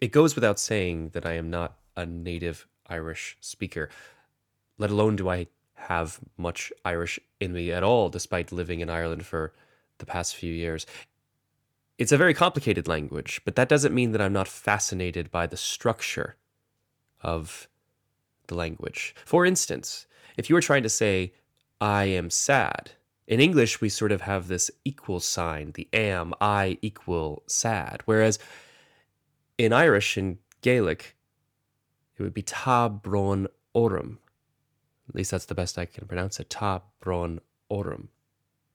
it goes without saying that I am not a native Irish speaker, let alone do I have much Irish in me at all, despite living in Ireland for the past few years. It's a very complicated language, but that doesn't mean that I'm not fascinated by the structure of the language. For instance, if you were trying to say, I am sad, in English, we sort of have this equal sign, the am, I equal sad. Whereas in Irish, in Gaelic, it would be ta bron orum. At least that's the best I can pronounce it. Ta bron orum.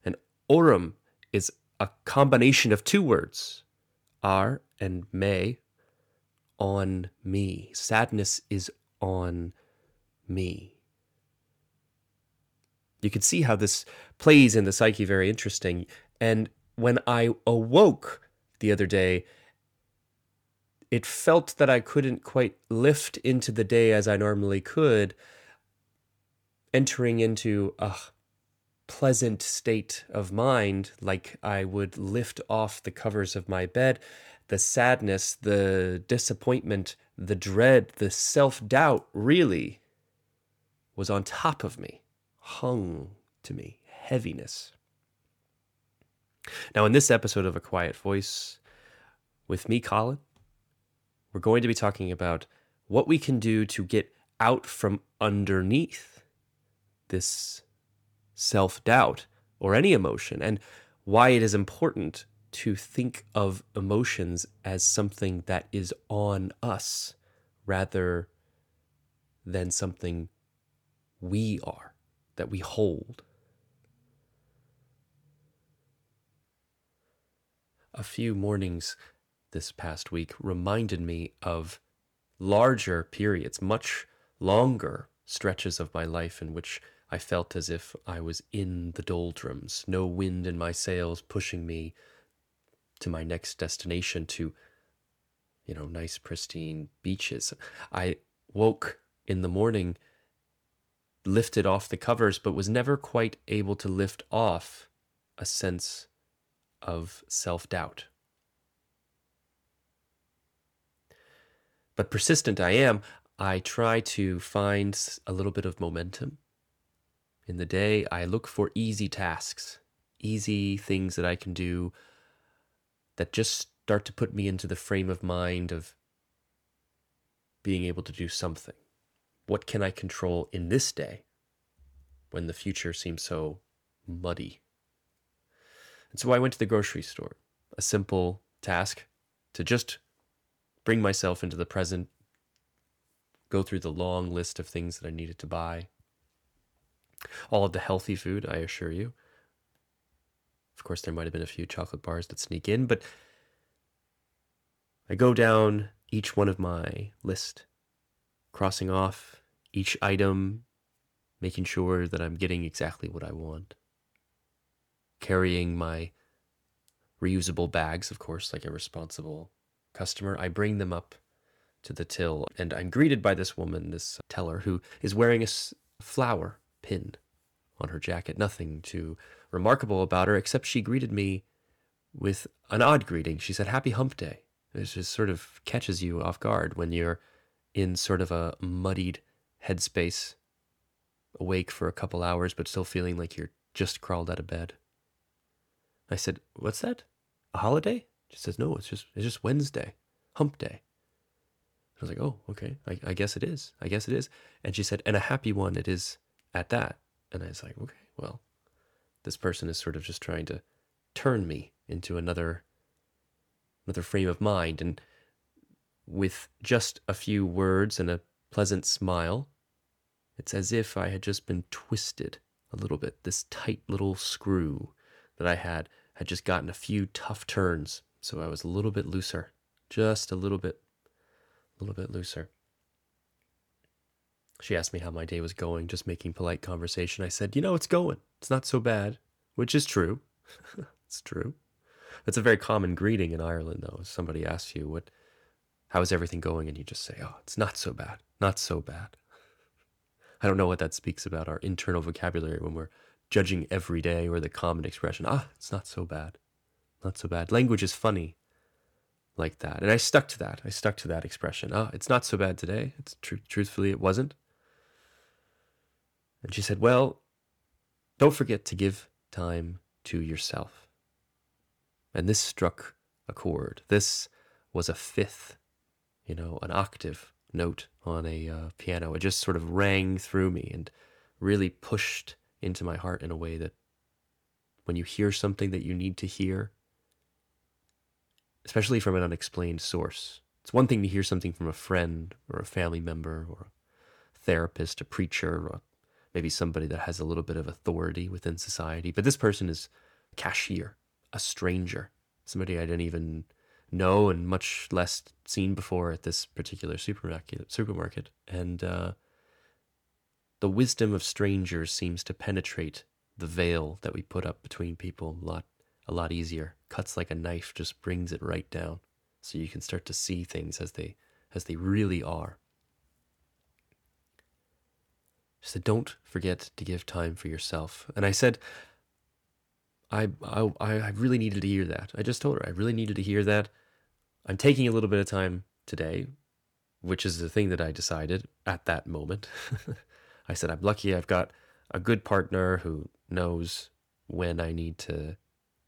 And orum is a combination of two words, are and may, on me. Sadness is on me. You can see how this plays in the psyche very interesting. And when I awoke the other day, it felt that I couldn't quite lift into the day as I normally could, entering into a pleasant state of mind, like I would lift off the covers of my bed. The sadness, the disappointment, the dread, the self doubt really was on top of me hung to me, heaviness. Now, in this episode of A Quiet Voice with me, Colin, we're going to be talking about what we can do to get out from underneath this self doubt or any emotion, and why it is important to think of emotions as something that is on us rather than something we are that we hold. A few mornings this past week reminded me of larger periods, much longer stretches of my life in which I felt as if I was in the doldrums, no wind in my sails pushing me to my next destination to, you know, nice, pristine beaches. I woke in the morning lifted off the covers, but was never quite able to lift off a sense of self But persistent I am, I try to find a little bit of momentum. In the day, I look for easy tasks, easy things that I can do that just start to put me into the frame of mind of being able to do something. What can I control in this day when the future seems so muddy? And so I went to the grocery store, a simple task to just bring myself into the present, go through the long list of things that I needed to buy. All of the healthy food, I assure you. Of course, there might have been a few chocolate bars that sneak in, but I go down each one of my list crossing off each item, making sure that I'm getting exactly what I want. Carrying my reusable bags, of course, like a responsible customer, I bring them up to the till, and I'm greeted by this woman, this teller, who is wearing a flower pin on her jacket. Nothing too remarkable about her, except she greeted me with an odd greeting. She said, Happy Hump Day. It just sort of catches you off guard when you're in sort of a muddied headspace, awake for a couple hours, but still feeling like you're just crawled out of bed. I said, What's that? A holiday? She says, No, it's just it's just Wednesday, hump day. I was like, Oh, okay. I, I guess it is. I guess it is. And she said, And a happy one it is at that. And I was like, Okay, well, this person is sort of just trying to turn me into another another frame of mind and with just a few words and a pleasant smile. It's as if I had just been twisted a little bit. This tight little screw that I had had just gotten a few tough turns, so I was a little bit looser. Just a little bit, a little bit looser. She asked me how my day was going, just making polite conversation. I said, You know, it's going. It's not so bad, which is true. it's true. That's a very common greeting in Ireland, though. Somebody asks you, What how is everything going? And you just say, oh, it's not so bad, not so bad. I don't know what that speaks about our internal vocabulary when we're judging every day or the common expression, ah, it's not so bad, not so bad. Language is funny like that. And I stuck to that. I stuck to that expression. Ah, it's not so bad today. It's tr- truthfully, it wasn't. And she said, Well, don't forget to give time to yourself. And this struck a chord. This was a fifth, you know, an octave note on a uh, piano. It just sort of rang through me and really pushed into my heart in a way that when you hear something that you need to hear, especially from an unexplained source, it's one thing to hear something from a friend or a family member or a therapist, a preacher, or maybe somebody that has a little bit of authority within society. But this person is a cashier, a stranger, somebody I didn't even know and much less seen before at this particular supermarket. And uh, the wisdom of strangers seems to penetrate the veil that we put up between people a lot, a lot easier. Cuts like a knife, just brings it right down, so you can start to see things as they as they really are. So "Don't forget to give time for yourself." And I said, I, I, I really needed to hear that. I just told her I really needed to hear that. I'm taking a little bit of time today, which is the thing that I decided at that moment. I said, I'm lucky I've got a good partner who knows when I need to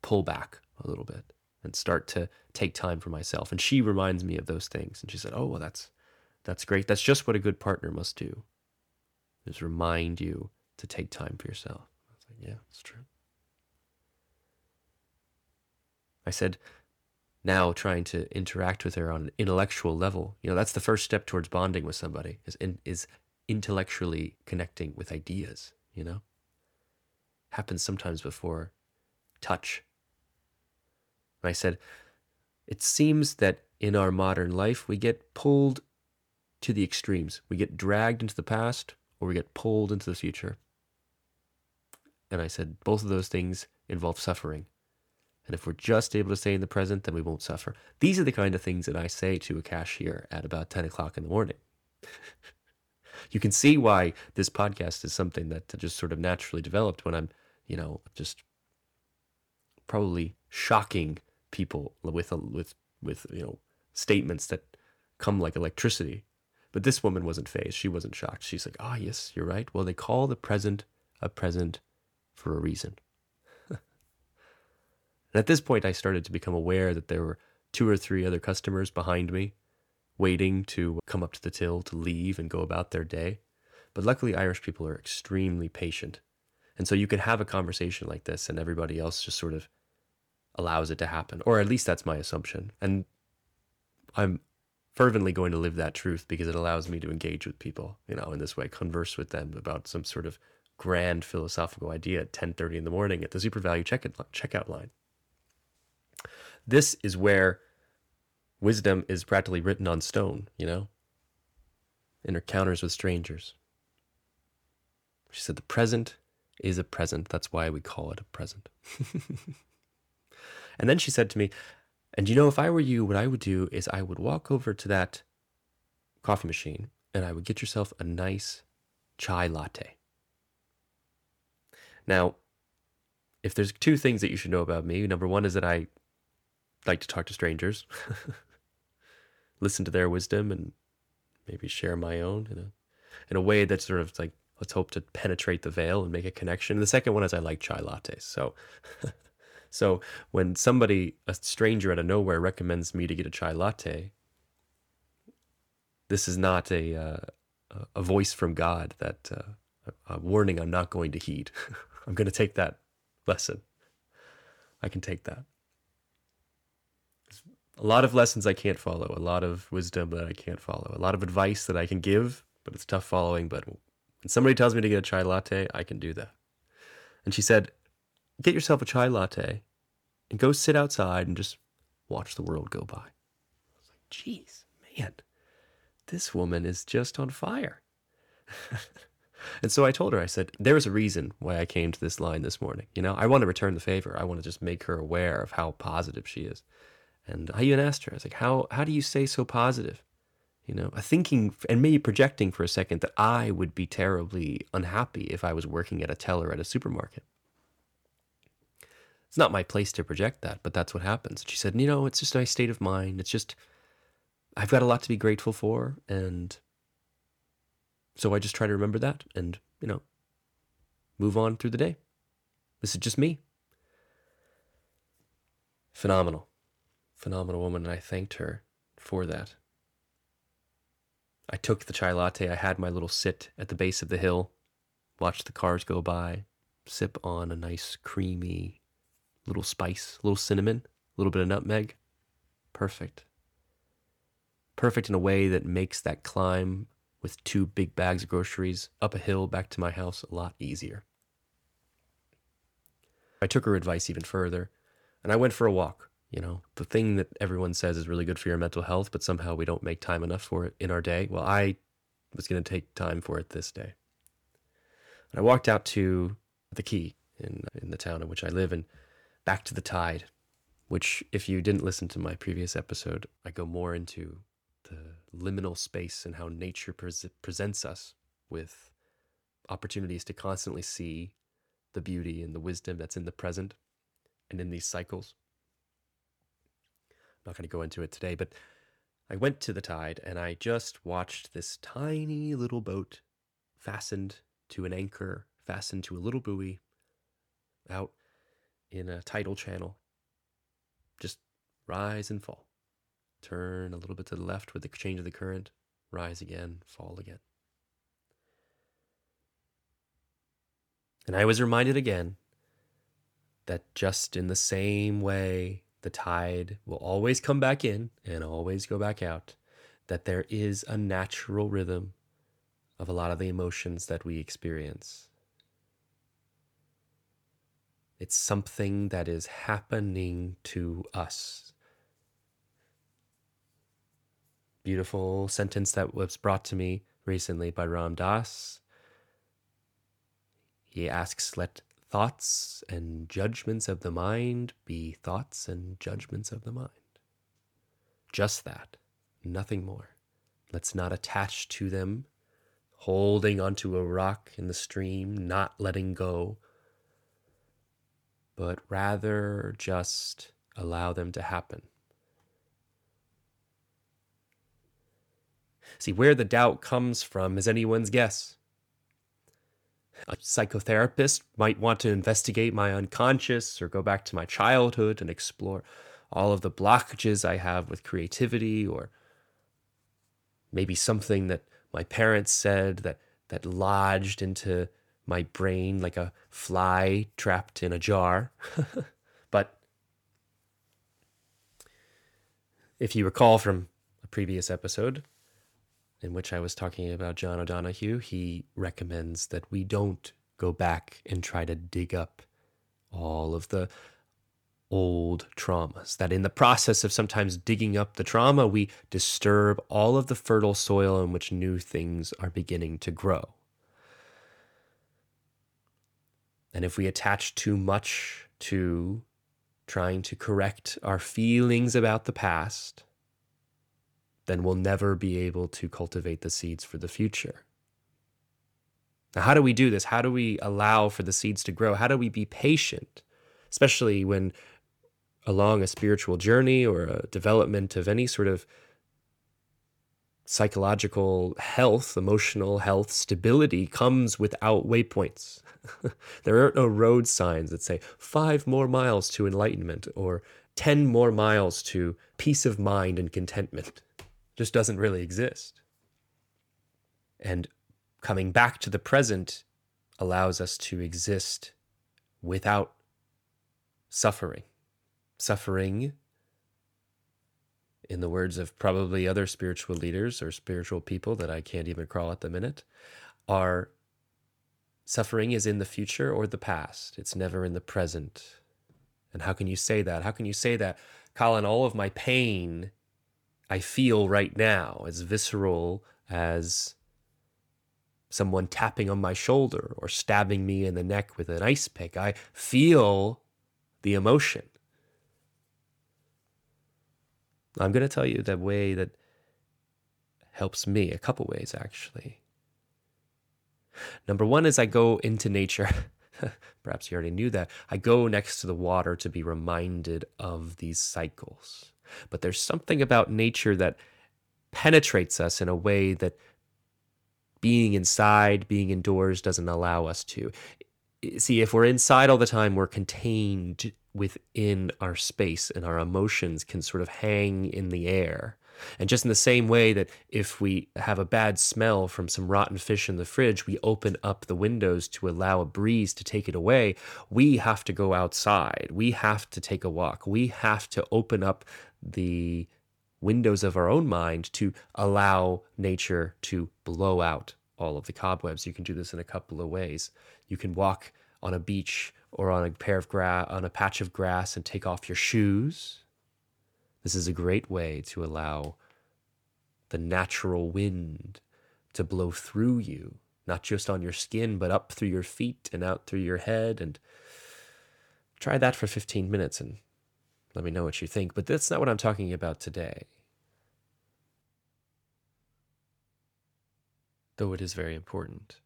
pull back a little bit and start to take time for myself. And she reminds me of those things. And she said, Oh, well, that's that's great. That's just what a good partner must do. Is remind you to take time for yourself. I was like, Yeah, it's true. I said, now trying to interact with her on an intellectual level, you know, that's the first step towards bonding with somebody is in, is intellectually connecting with ideas, you know? Happens sometimes before touch. And I said, it seems that in our modern life, we get pulled to the extremes. We get dragged into the past or we get pulled into the future. And I said, both of those things involve suffering. And if we're just able to stay in the present, then we won't suffer. These are the kind of things that I say to a cashier at about 10 o'clock in the morning. you can see why this podcast is something that just sort of naturally developed when I'm, you know, just probably shocking people with a, with with you know statements that come like electricity. But this woman wasn't fazed. She wasn't shocked. She's like, "Ah, oh, yes, you're right. Well, they call the present a present for a reason." And at this point, I started to become aware that there were two or three other customers behind me waiting to come up to the till to leave and go about their day. But luckily, Irish people are extremely patient. And so you can have a conversation like this, and everybody else just sort of allows it to happen. Or at least that's my assumption. And I'm fervently going to live that truth because it allows me to engage with people, you know, in this way, converse with them about some sort of grand philosophical idea at 10:30 in the morning at the SuperValu checkout line. This is where wisdom is practically written on stone, you know, in encounters with strangers. She said, The present is a present. That's why we call it a present. and then she said to me, And you know, if I were you, what I would do is I would walk over to that coffee machine and I would get yourself a nice chai latte. Now, if there's two things that you should know about me, number one is that I like to talk to strangers, listen to their wisdom, and maybe share my own in a in a way that's sort of like let's hope to penetrate the veil and make a connection. And the second one is I like chai lattes. So so when somebody a stranger out of nowhere recommends me to get a chai latte, this is not a uh, a voice from God that uh, a warning I'm not going to heed. I'm going to take that lesson. I can take that a lot of lessons I can't follow, a lot of wisdom that I can't follow, a lot of advice that I can give, but it's tough following. But when somebody tells me to get a chai latte, I can do that. And she said, Get yourself a chai latte and go sit outside and just watch the world go by. I was like, Geez, man, this woman is just on fire. and so I told her, I said, There's a reason why I came to this line this morning. You know, I want to return the favor. I want to just make her aware of how positive she is. And I even asked her, I was like, how, how do you stay so positive? You know, thinking and maybe projecting for a second that I would be terribly unhappy if I was working at a teller at a supermarket. It's not my place to project that, but that's what happens. She said, You know, it's just a state of mind. It's just, I've got a lot to be grateful for. And so I just try to remember that and, you know, move on through the day. This is just me. Phenomenal. Phenomenal woman. And I thanked her for that. I took the chai latte. I had my little sit at the base of the hill, watched the cars go by, sip on a nice creamy little spice, little cinnamon, a little bit of nutmeg. Perfect. Perfect in a way that makes that climb with two big bags of groceries up a hill back to my house a lot easier. I took her advice even further and I went for a walk. You know, the thing that everyone says is really good for your mental health, but somehow we don't make time enough for it in our day. Well, I was going to take time for it this day. And I walked out to the quay in in the town in which I live and back to the tide, which if you didn't listen to my previous episode, I go more into the liminal space and how nature pre- presents us with opportunities to constantly see the beauty and the wisdom that's in the present and in these cycles. I'm not going to go into it today, but I went to the tide and I just watched this tiny little boat fastened to an anchor, fastened to a little buoy out in a tidal channel. Just rise and fall. Turn a little bit to the left with the change of the current, rise again, fall again. And I was reminded again that just in the same way the tide will always come back in and always go back out, that there is a natural rhythm of a lot of the emotions that we experience. It's something that is happening to us. Beautiful sentence that was brought to me recently by Ram Dass. He asks, Let thoughts and judgments of the mind be thoughts and judgments of the mind. Just that, nothing more. Let's not attach to them, holding onto a rock in the stream, not letting go but rather just allow them to happen. See, where the doubt comes from is anyone's guess. A psychotherapist might want to investigate my unconscious or go back to my childhood and explore all of the blockages I have with creativity or maybe something that my parents said that that lodged into my brain like a fly trapped in a jar. but if you recall from a previous episode in which I was talking about John O'Donohue, he recommends that we don't go back and try to dig up all of the old traumas. That in the process of sometimes digging up the trauma, we disturb all of the fertile soil in which new things are beginning to grow. And if we attach too much to trying to correct our feelings about the past, then we'll never be able to cultivate the seeds for the future. Now, how do we do this? How do we allow for the seeds to grow? How do we be patient, especially when along a spiritual journey or a development of any sort of psychological health, emotional health, stability comes without waypoints. there aren't no road signs that say five more miles to enlightenment or 10 more miles to peace of mind and contentment. Just doesn't really exist. And coming back to the present allows us to exist without suffering. Suffering, in the words of probably other spiritual leaders or spiritual people that I can't even crawl at the minute, are Suffering is in the future or the past, it's never in the present. And how can you say that? How can you say that, Colin, all of my pain I feel right now, as visceral as someone tapping on my shoulder or stabbing me in the neck with an ice pick? I feel the emotion. I'm going to tell you the way that helps me, a couple ways actually. Number one is I go into nature. perhaps you already knew that. I go next to the water to be reminded of these cycles. But there's something about nature that penetrates us in a way that being inside, being indoors doesn't allow us to. See, if we're inside all the time, we're contained within our space and our emotions can sort of hang in the air. And just in the same way that if we have a bad smell from some rotten fish in the fridge, we open up the windows to allow a breeze to take it away, we have to go outside. We have to take a walk. We have to open up the windows of our own mind to allow nature to blow out all of the cobwebs. You can do this in a couple of ways. You can walk on a beach or on a pair of grass on a patch of grass and take off your shoes. This is a great way to allow the natural wind to blow through you, not just on your skin, but up through your feet and out through your head. And try that for 15 minutes and let me know what you think. But that's not what I'm talking about today. Though it is very important.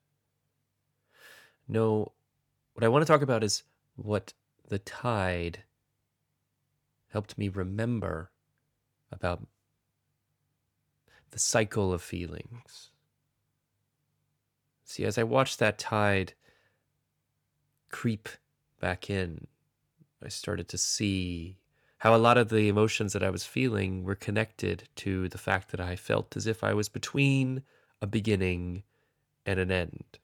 No, what I want to talk about is what the tide helped me remember about the cycle of feelings. See, as I watched that tide creep back in, I started to see how a lot of the emotions that I was feeling were connected to the fact that I felt as if I was between a beginning and an end.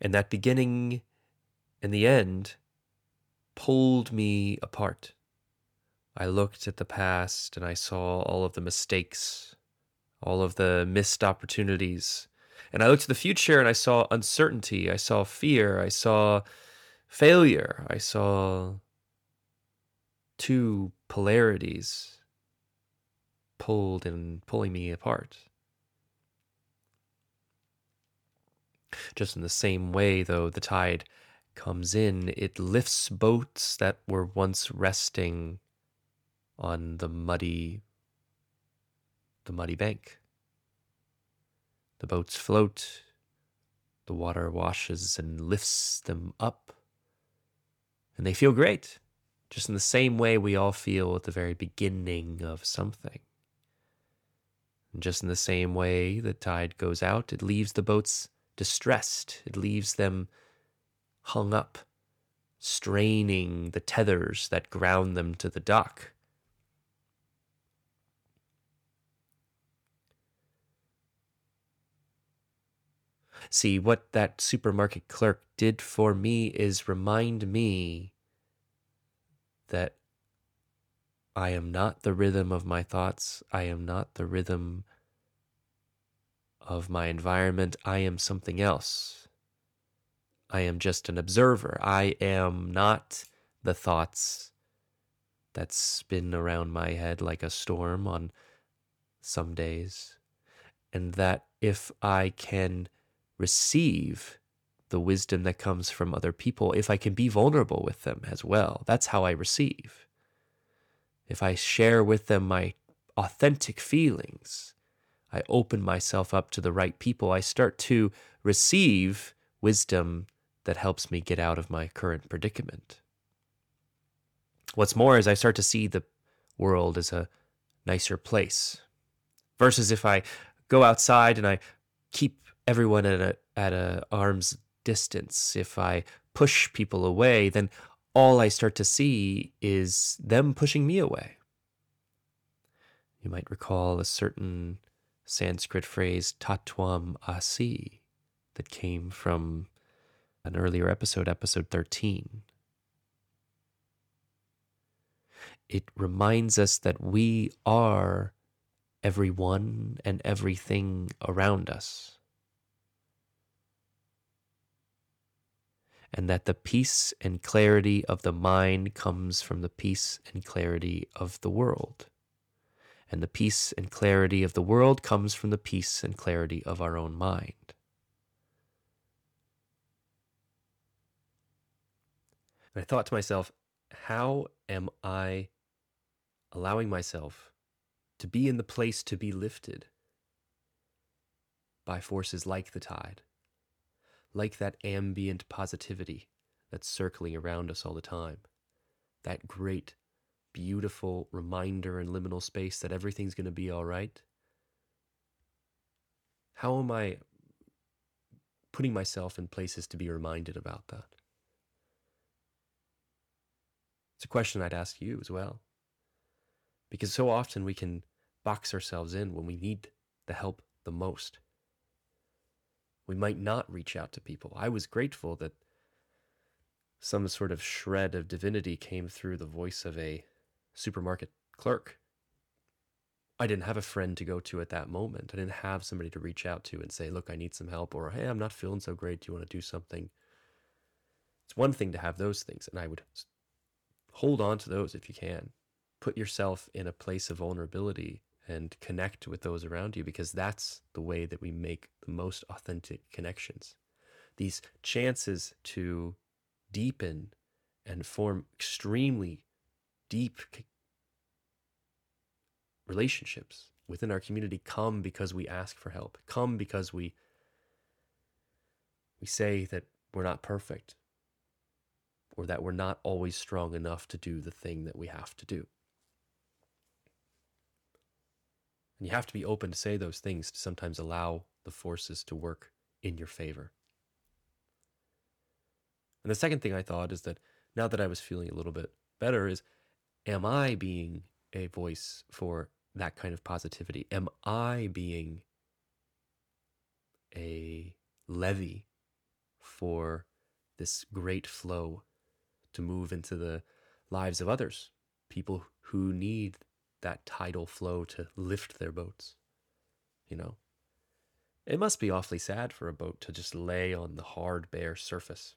And that beginning and the end pulled me apart. I looked at the past and I saw all of the mistakes, all of the missed opportunities. And I looked to the future and I saw uncertainty, I saw fear, I saw failure, I saw two polarities pulled and pulling me apart. Just in the same way, though, the tide comes in, it lifts boats that were once resting on the muddy the muddy bank. The boats float, the water washes and lifts them up, and they feel great, just in the same way we all feel at the very beginning of something. And just in the same way the tide goes out, it leaves the boats distressed, it leaves them hung up, straining the tethers that ground them to the dock. See, what that supermarket clerk did for me is remind me that I am not the rhythm of my thoughts. I am not the rhythm of my environment. I am something else. I am just an observer. I am not the thoughts that spin around my head like a storm on some days. And that if I can receive the wisdom that comes from other people, if I can be vulnerable with them as well, that's how I receive. If I share with them my authentic feelings, I open myself up to the right people, I start to receive wisdom that helps me get out of my current predicament. What's more is I start to see the world as a nicer place. Versus if I go outside and I keep everyone at a at a arm's distance, if I push people away, then all I start to see is them pushing me away. You might recall a certain Sanskrit phrase, tatwam asi, that came from an earlier episode, episode 13. It reminds us that we are everyone and everything around us. And that the peace and clarity of the mind comes from the peace and clarity of the world. And the peace and clarity of the world comes from the peace and clarity of our own mind. And I thought to myself, how am I allowing myself to be in the place to be lifted by forces like the tide, like that ambient positivity that's circling around us all the time. That great, beautiful reminder in liminal space that everything's going to be all right. How am I putting myself in places to be reminded about that? It's a question I'd ask you as well. Because so often we can box ourselves in when we need the help the most. We might not reach out to people. I was grateful that some sort of shred of divinity came through the voice of a supermarket clerk. I didn't have a friend to go to at that moment. I didn't have somebody to reach out to and say, Look, I need some help, or Hey, I'm not feeling so great. Do you want to do something? It's one thing to have those things, and I would hold on to those if you can. Put yourself in a place of vulnerability and connect with those around you because that's the way that we make the most authentic connections. These chances to deepen and form extremely deep relationships within our community come because we ask for help, come because we we say that we're not perfect or that we're not always strong enough to do the thing that we have to do. And you have to be open to say those things to sometimes allow the forces to work in your favor. And the second thing I thought is that now that I was feeling a little bit better, is am I being a voice for that kind of positivity? Am I being a levee for this great flow to move into the lives of others, people who need that tidal flow to lift their boats. You know, it must be awfully sad for a boat to just lay on the hard, bare surface.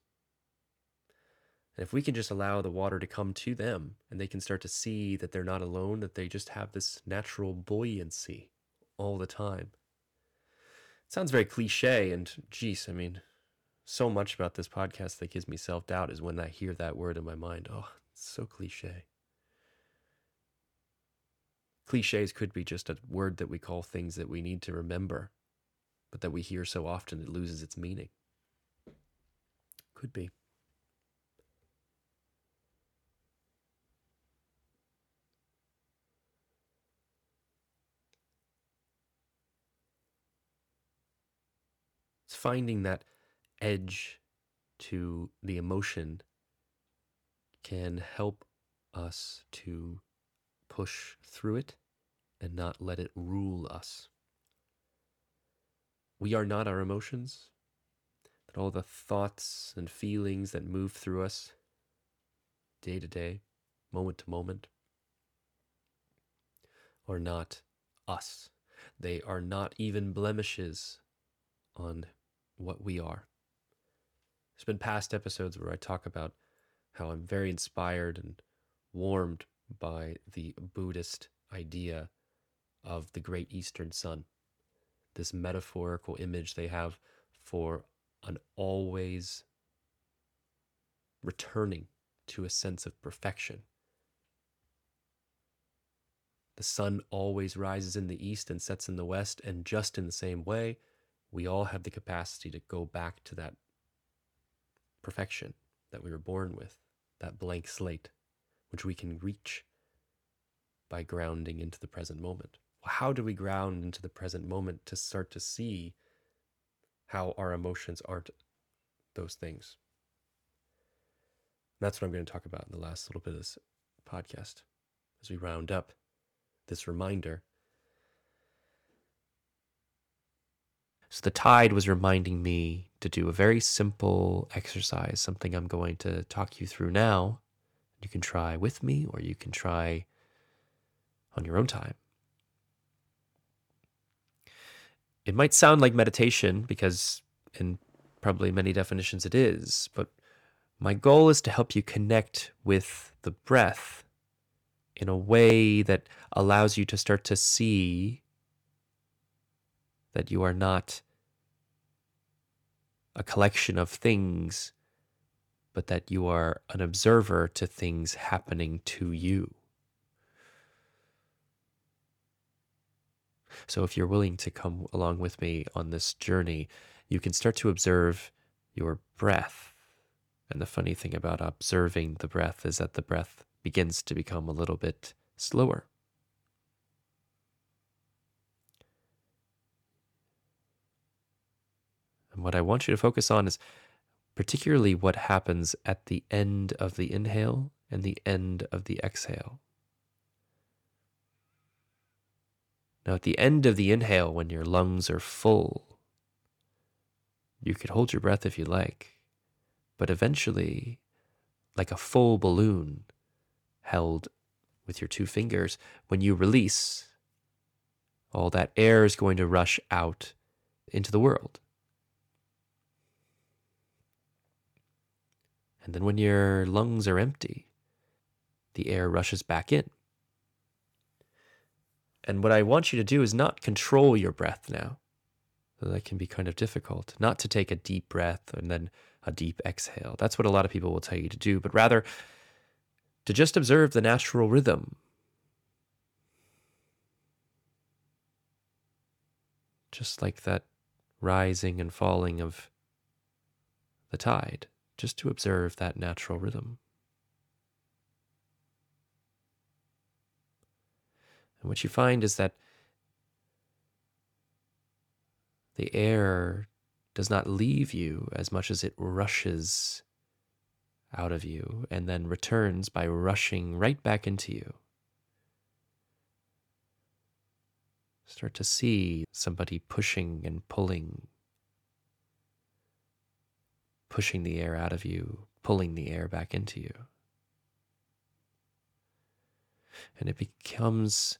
And if we can just allow the water to come to them and they can start to see that they're not alone, that they just have this natural buoyancy all the time. It sounds very cliche, and geez, I mean, so much about this podcast that gives me self doubt is when I hear that word in my mind. Oh, it's so cliche cliches could be just a word that we call things that we need to remember, but that we hear so often it loses its meaning. Could be. Finding that edge to the emotion can help us to push through it and not let it rule us. We are not our emotions, that all the thoughts and feelings that move through us day to day, moment to moment, are not us. They are not even blemishes on what we are. There's been past episodes where I talk about how I'm very inspired and warmed by the Buddhist idea of the great eastern sun, this metaphorical image they have for an always returning to a sense of perfection. The sun always rises in the east and sets in the west, and just in the same way, we all have the capacity to go back to that perfection that we were born with, that blank slate which we can reach by grounding into the present moment. How do we ground into the present moment to start to see how our emotions aren't those things? that's what I'm going to talk about in the last little bit of this podcast as we round up this reminder. So, the tide was reminding me to do a very simple exercise, something I'm going to talk you through now you can try with me or you can try on your own time. It might sound like meditation because, in probably many definitions, it is, but my goal is to help you connect with the breath in a way that allows you to start to see that you are not a collection of things but that you are an observer to things happening to you. So, if you're willing to come along with me on this journey, you can start to observe your breath. And the funny thing about observing the breath is that the breath begins to become a little bit slower. And what I want you to focus on is particularly what happens at the end of the inhale and the end of the exhale. Now, at the end of the inhale, when your lungs are full, you could hold your breath if you like, but eventually, like a full balloon held with your two fingers, when you release, all that air is going to rush out into the world. And then when your lungs are empty, the air rushes back in. And what I want you to do is not control your breath now. That can be kind of difficult. Not to take a deep breath and then a deep exhale. That's what a lot of people will tell you to do, but rather to just observe the natural rhythm. Just like that rising and falling of the tide just to observe that natural rhythm. And what you find is that the air does not leave you as much as it rushes out of you and then returns by rushing right back into you. Start to see somebody pushing and pulling pushing the air out of you, pulling the air back into you. And it becomes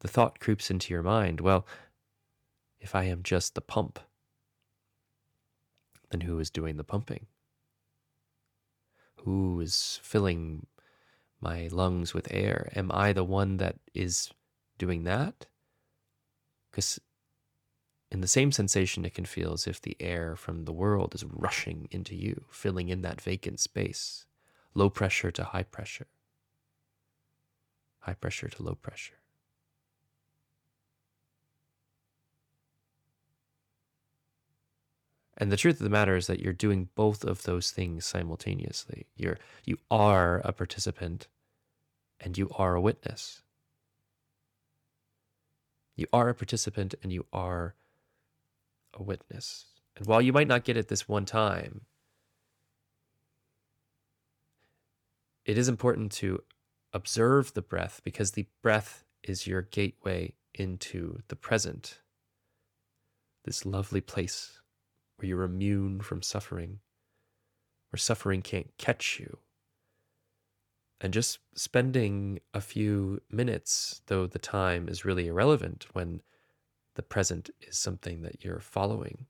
the thought creeps into your mind well, if I am just the pump, then who is doing the pumping? Who is filling my lungs with air? Am I the one that is doing that? Because in the same sensation it can feel as if the air from the world is rushing into you, filling in that vacant space, low pressure to high pressure, high pressure to low pressure. And the truth of the matter is that you're doing both of those things simultaneously. You're you are a participant and you are a witness. You are a participant and you are a witness. And while you might not get it this one time, it is important to observe the breath because the breath is your gateway into the present. This lovely place where you're immune from suffering, where suffering can't catch you. And just spending a few minutes, though the time is really irrelevant when the present is something that you're following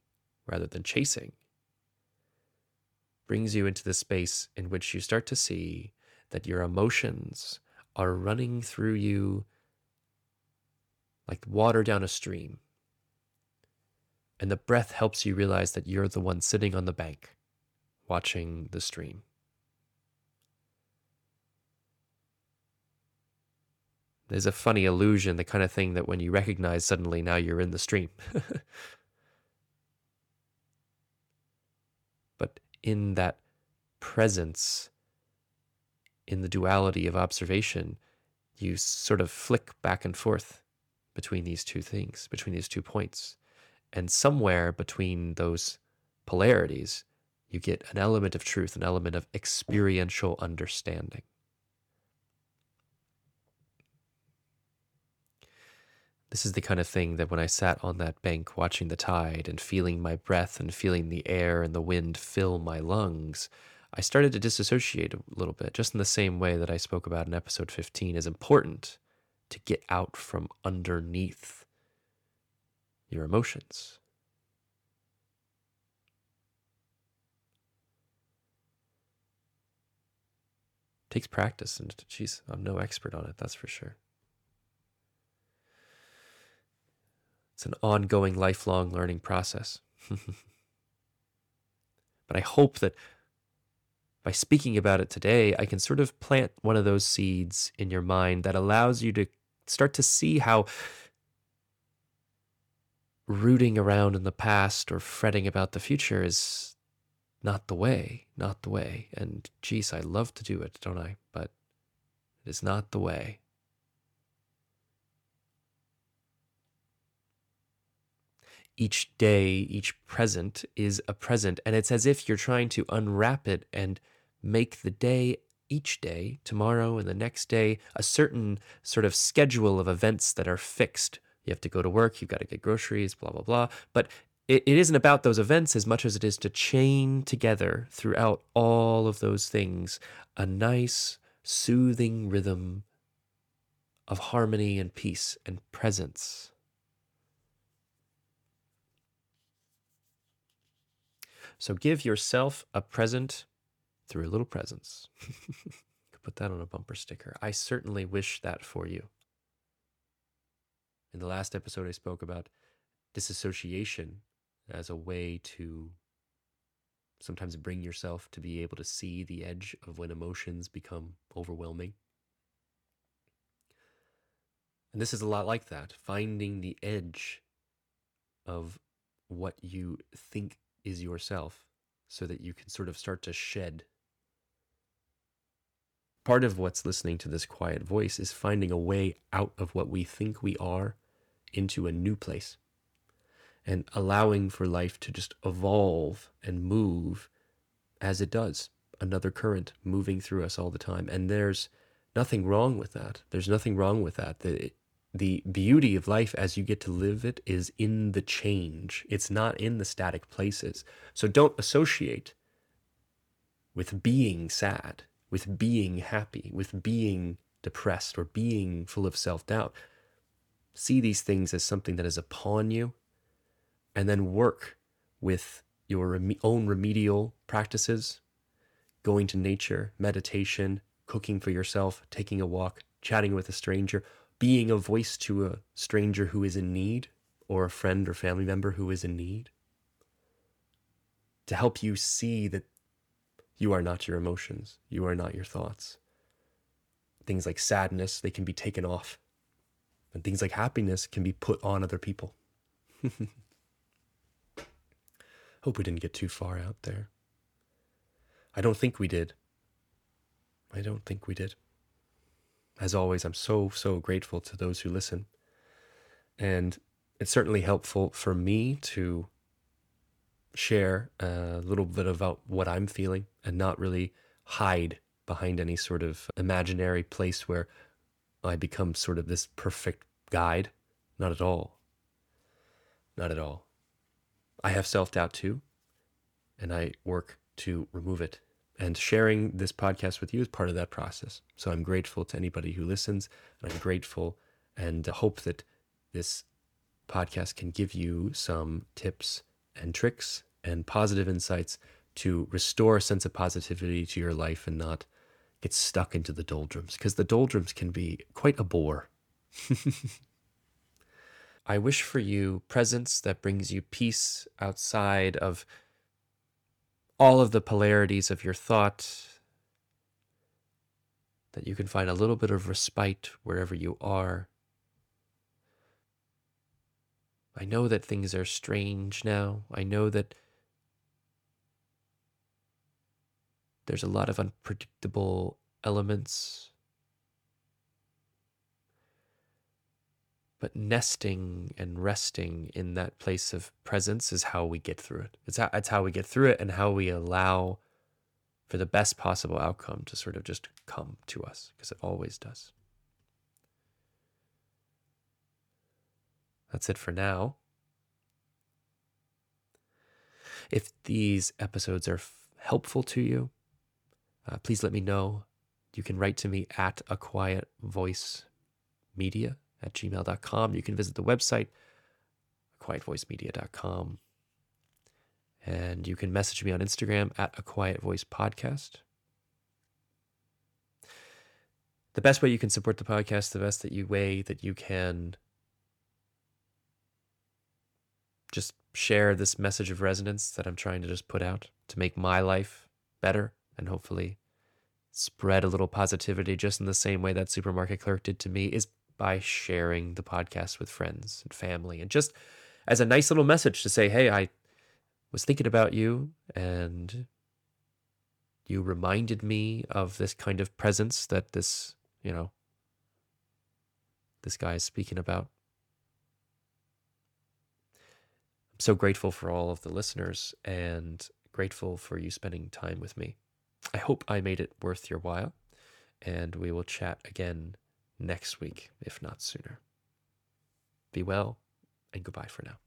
rather than chasing, brings you into the space in which you start to see that your emotions are running through you like water down a stream. And the breath helps you realize that you're the one sitting on the bank watching the stream. There's a funny illusion, the kind of thing that when you recognize suddenly now you're in the stream. but in that presence, in the duality of observation, you sort of flick back and forth between these two things, between these two points. And somewhere between those polarities, you get an element of truth, an element of experiential understanding. This is the kind of thing that when I sat on that bank watching the tide and feeling my breath and feeling the air and the wind fill my lungs, I started to disassociate a little bit, just in the same way that I spoke about in episode 15 is important to get out from underneath your emotions. Takes practice, and geez, I'm no expert on it, that's for sure. It's an ongoing, lifelong learning process. but I hope that by speaking about it today, I can sort of plant one of those seeds in your mind that allows you to start to see how rooting around in the past or fretting about the future is not the way, not the way. And geez, I love to do it, don't I? But it is not the way. Each day, each present is a present, and it's as if you're trying to unwrap it and make the day each day, tomorrow and the next day, a certain sort of schedule of events that are fixed. You have to go to work, you've got to get groceries, blah, blah, blah. But it, it isn't about those events as much as it is to chain together throughout all of those things a nice, soothing rhythm of harmony and peace and presence. So give yourself a present through a little presence. Could put that on a bumper sticker. I certainly wish that for you. In the last episode, I spoke about disassociation as a way to sometimes bring yourself to be able to see the edge of when emotions become overwhelming. And this is a lot like that finding the edge of what you think is yourself so that you can sort of start to shed. Part of what's listening to this quiet voice is finding a way out of what we think we are into a new place and allowing for life to just evolve and move as it does. Another current moving through us all the time. And there's nothing wrong with that. There's nothing wrong with that. The, beauty of life as you get to live it is in the change, it's not in the static places. So don't associate with being sad, with being happy, with being depressed, or being full of self doubt. See these things as something that is upon you and then work with your own remedial practices, going to nature, meditation, cooking for yourself, taking a walk, chatting with a stranger, being a voice to a stranger who is in need or a friend or family member who is in need. To help you see that you are not your emotions, you are not your thoughts. Things like sadness, they can be taken off. And things like happiness can be put on other people. Hope we didn't get too far out there. I don't think we did. I don't think we did. As always, I'm so, so grateful to those who listen. And it's certainly helpful for me to share a little bit about what I'm feeling and not really hide behind any sort of imaginary place where I become sort of this perfect guide. Not at all. Not at all. I have self doubt too, and I work to remove it. And sharing this podcast with you is part of that process. So I'm grateful to anybody who listens, and I'm grateful and hope that this podcast can give you some tips and tricks and positive insights to restore a sense of positivity to your life and not get stuck into the doldrums because the doldrums can be quite a bore. I wish for you presence that brings you peace outside of all of the polarities of your thought, that you can find a little bit of respite wherever you are. I know that things are strange now. I know that there's a lot of unpredictable elements but nesting and resting in that place of presence is how we get through it. It's how, it's how we get through it and how we allow for the best possible outcome to sort of just come to us because it always does. That's it for now. If these episodes are f- helpful to you, uh, please let me know. You can write to me at a quiet voice media at gmail.com. You can visit the website, quietvoicemedia.com. And you can message me on Instagram at a quiet voice podcast. The best way you can support the podcast, the best that you way that you can just share this message of resonance that I'm trying to just put out to make my life better and hopefully spread a little positivity just in the same way that supermarket clerk did to me is by sharing the podcast with friends and family and just as a nice little message to say, hey, I was thinking about you and you reminded me of this kind of presence that this, you know, this guy is speaking about. I'm so grateful for all of the listeners and grateful for you spending time with me. I hope I made it worth your while, and we will chat again next week, if not sooner. Be well, and goodbye for now.